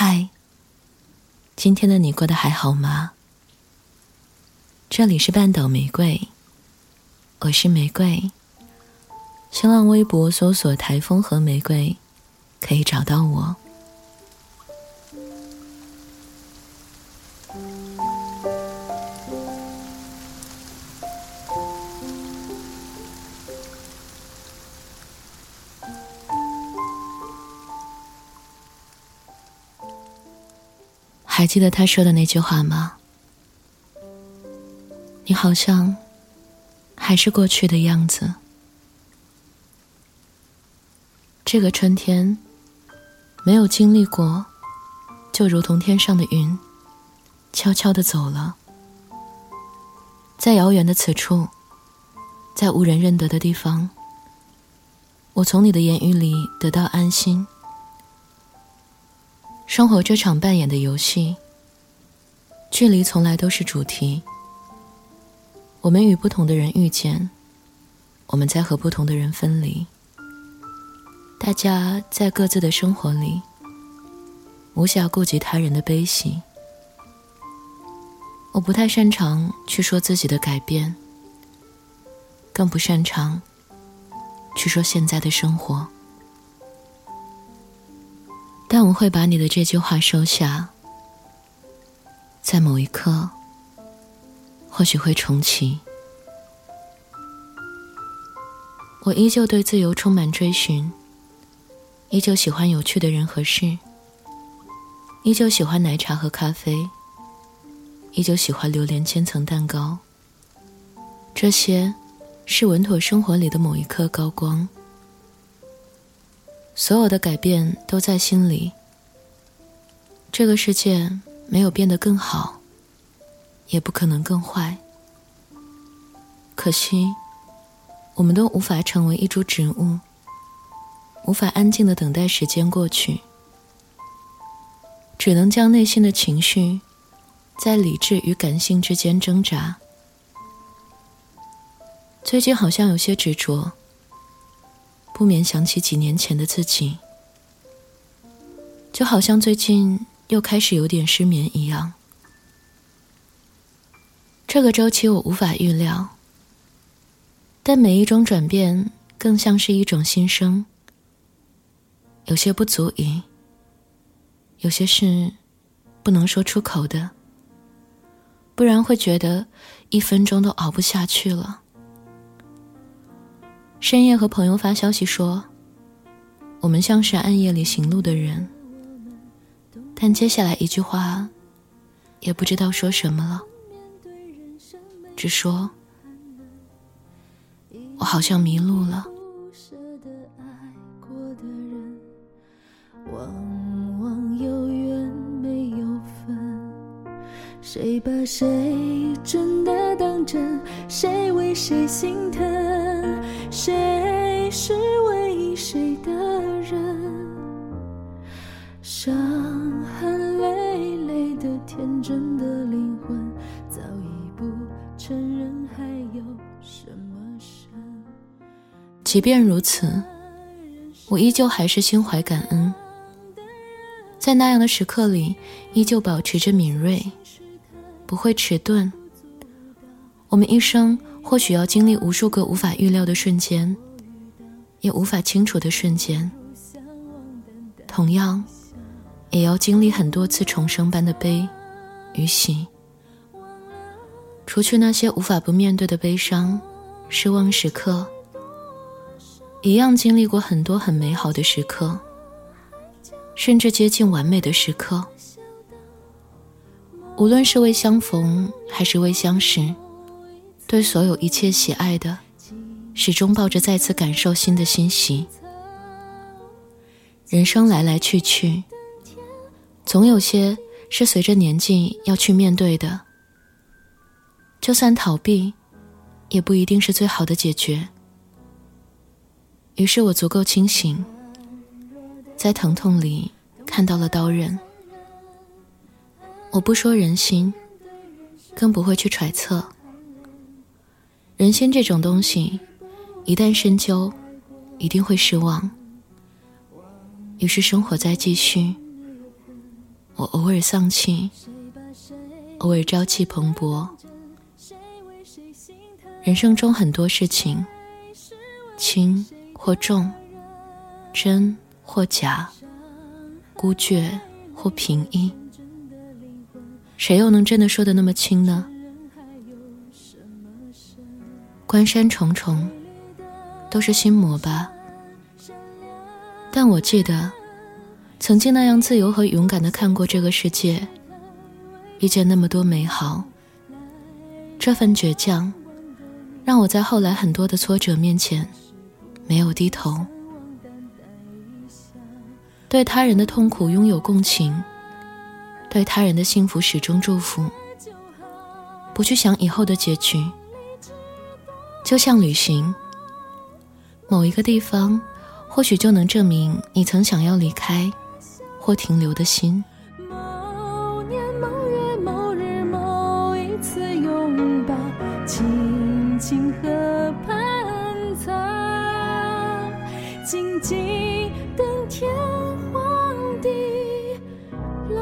嗨，今天的你过得还好吗？这里是半岛玫瑰，我是玫瑰。新浪微博搜索“台风和玫瑰”，可以找到我。还记得他说的那句话吗？你好像还是过去的样子。这个春天没有经历过，就如同天上的云，悄悄的走了。在遥远的此处，在无人认得的地方，我从你的言语里得到安心。生活这场扮演的游戏，距离从来都是主题。我们与不同的人遇见，我们在和不同的人分离。大家在各自的生活里，无暇顾及他人的悲喜。我不太擅长去说自己的改变，更不擅长去说现在的生活。但我会把你的这句话收下，在某一刻，或许会重启。我依旧对自由充满追寻，依旧喜欢有趣的人和事，依旧喜欢奶茶和咖啡，依旧喜欢榴莲千层蛋糕。这些，是稳妥生活里的某一刻高光。所有的改变都在心里。这个世界没有变得更好，也不可能更坏。可惜，我们都无法成为一株植物，无法安静的等待时间过去，只能将内心的情绪在理智与感性之间挣扎。最近好像有些执着。不免想起几年前的自己，就好像最近又开始有点失眠一样。这个周期我无法预料，但每一种转变更像是一种新生。有些不足以，有些事不能说出口的，不然会觉得一分钟都熬不下去了。深夜和朋友发消息说：“我们像是暗夜里行路的人。”但接下来一句话，也不知道说什么了，只说：“我好像迷路了。”谁把谁真的当真？谁为谁心疼？谁是为谁的人？伤痕累累的天真的灵魂，早已不承认还有什么深。即便如此，我依旧还是心怀感恩，在那样的时刻里，依旧保持着敏锐。不会迟钝。我们一生或许要经历无数个无法预料的瞬间，也无法清楚的瞬间。同样，也要经历很多次重生般的悲与喜。除去那些无法不面对的悲伤、失望时刻，一样经历过很多很美好的时刻，甚至接近完美的时刻。无论是为相逢还是为相识，对所有一切喜爱的，始终抱着再次感受新的欣喜。人生来来去去，总有些是随着年纪要去面对的。就算逃避，也不一定是最好的解决。于是我足够清醒，在疼痛里看到了刀刃。我不说人心，更不会去揣测。人心这种东西，一旦深究，一定会失望。于是生活在继续，我偶尔丧气，偶尔朝气蓬勃。人生中很多事情，轻或重，真或假，孤绝或平易，谁又能真的说的那么轻呢？关山重重，都是心魔吧。但我记得。曾经那样自由和勇敢的看过这个世界，遇见那么多美好。这份倔强，让我在后来很多的挫折面前，没有低头。对他人的痛苦拥有共情，对他人的幸福始终祝福。不去想以后的结局，就像旅行，某一个地方，或许就能证明你曾想要离开。或停留的心。某年某月某日某一次拥抱，轻轻河畔草，静静等天荒地老。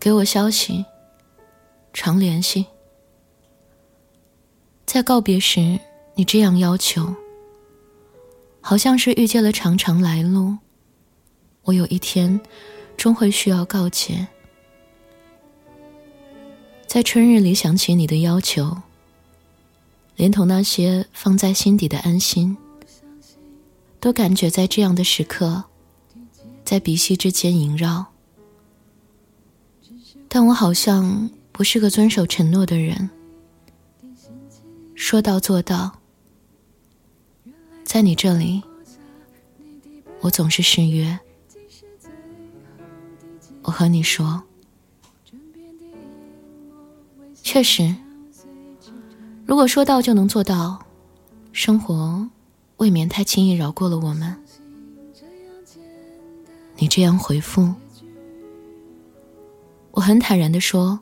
给我消息，常联系。在告别时，你这样要求。好像是遇见了长长来路，我有一天终会需要告捷。在春日里想起你的要求，连同那些放在心底的安心，都感觉在这样的时刻，在鼻息之间萦绕。但我好像不是个遵守承诺的人，说到做到。在你这里，我总是失约。我和你说，确实，如果说到就能做到，生活未免太轻易饶过了我们。你这样回复，我很坦然的说，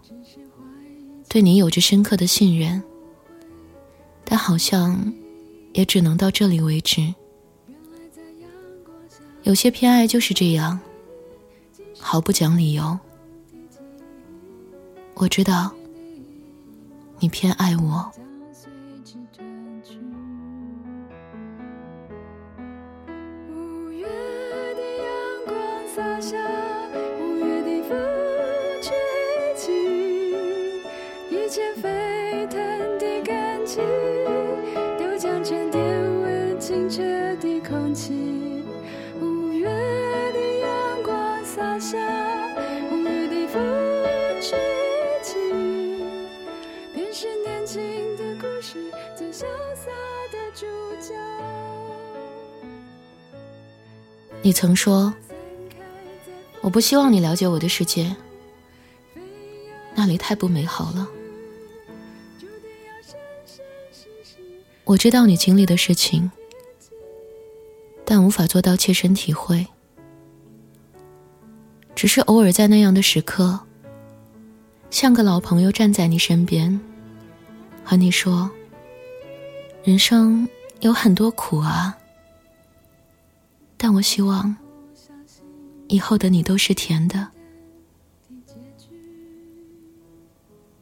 对你有着深刻的信任，但好像。也只能到这里为止。有些偏爱就是这样，毫不讲理由。我知道，你偏爱我。你曾说，我不希望你了解我的世界，那里太不美好了。我知道你经历的事情。但无法做到切身体会，只是偶尔在那样的时刻，像个老朋友站在你身边，和你说：“人生有很多苦啊，但我希望以后的你都是甜的。”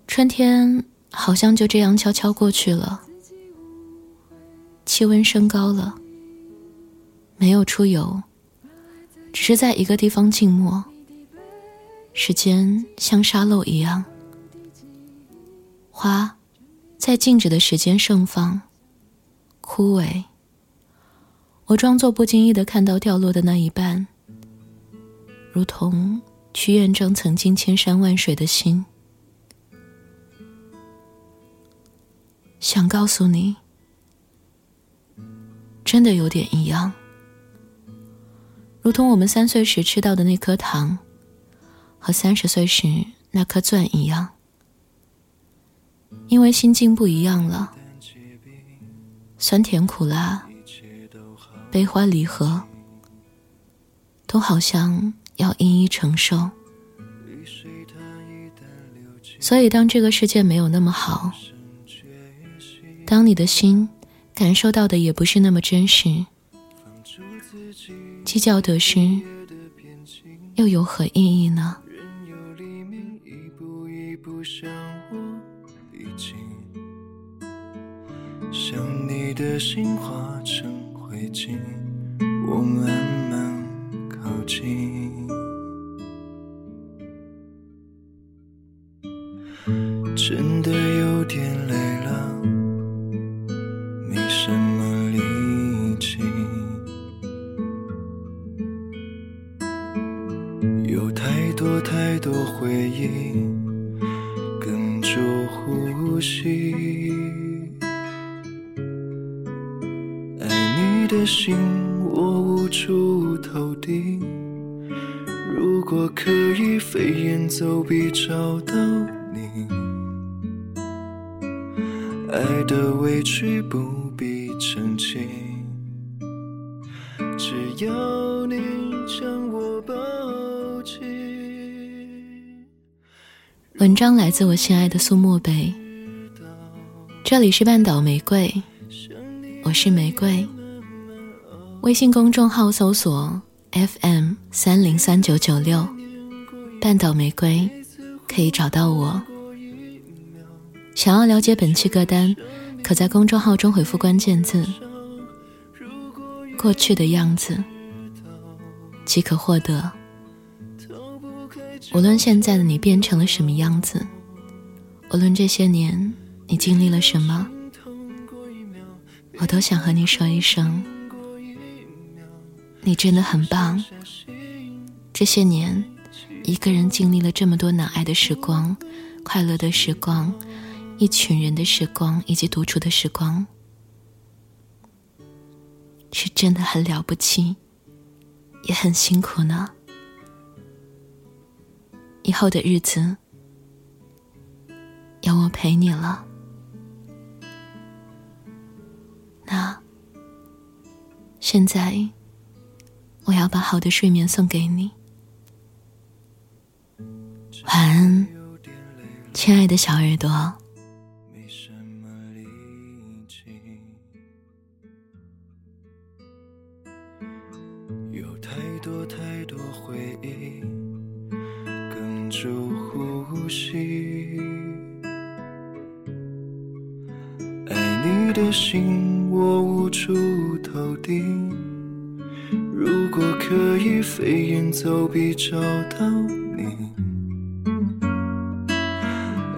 春天好像就这样悄悄过去了，气温升高了。没有出游，只是在一个地方静默。时间像沙漏一样，花在静止的时间盛放、枯萎。我装作不经意的看到掉落的那一半，如同去验证曾经千山万水的心。想告诉你，真的有点一样。如同我们三岁时吃到的那颗糖，和三十岁时那颗钻一样，因为心境不一样了，酸甜苦辣、悲欢离合，都好像要一一承受。所以，当这个世界没有那么好，当你的心感受到的也不是那么真实。计较得失，又有何意义呢？想你的心化成灰烬，我慢慢靠近。真的有点累了，没什么力气。有太多太多回忆，心，我无处投递。如果可以飞檐走壁找到你。爱的委屈不必澄清，只要你将我抱紧。文章来自我心爱的苏墨北，这里是半岛玫瑰，我是玫瑰。微信公众号搜索 FM 三零三九九六，半岛玫瑰，可以找到我。想要了解本期歌单，可在公众号中回复关键字“过去的样子”，即可获得。无论现在的你变成了什么样子，无论这些年你经历了什么，我都想和你说一声：你真的很棒。这些年，一个人经历了这么多难挨的时光，快乐的时光。一群人的时光，以及独处的时光，是真的很了不起，也很辛苦呢。以后的日子，有我陪你了。那，现在，我要把好的睡眠送给你。晚安，亲爱的小耳朵。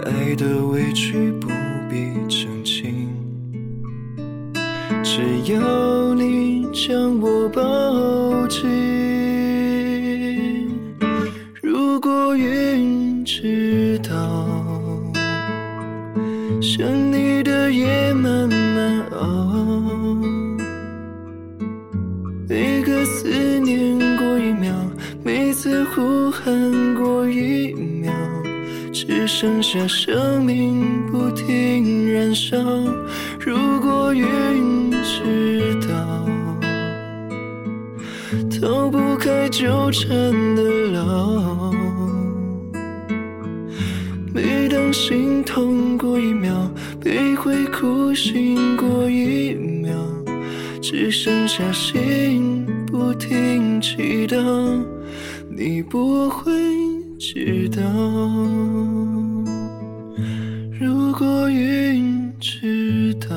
爱的委屈不必澄清只要你将我抱紧如果云知道想你的夜慢慢熬每个思念过一秒每次呼喊过一秒只剩下生命不停燃烧。如果云知道，逃不开纠缠的牢。每当心痛过一秒，悲会哭醒过一秒，只剩下心不停祈祷，你不会知道。如果云知道，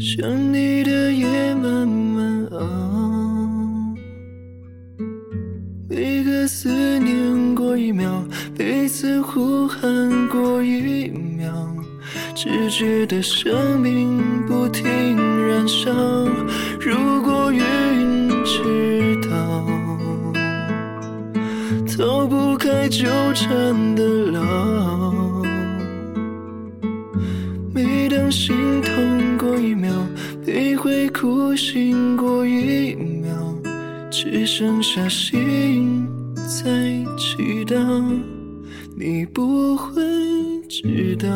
想你的夜慢慢熬，每个思念过一秒，彼此呼喊过一秒，只觉得生命不停燃烧。如果云纠缠的牢。每当心痛过一秒，你会哭醒过一秒，只剩下心在祈祷，你不会知道。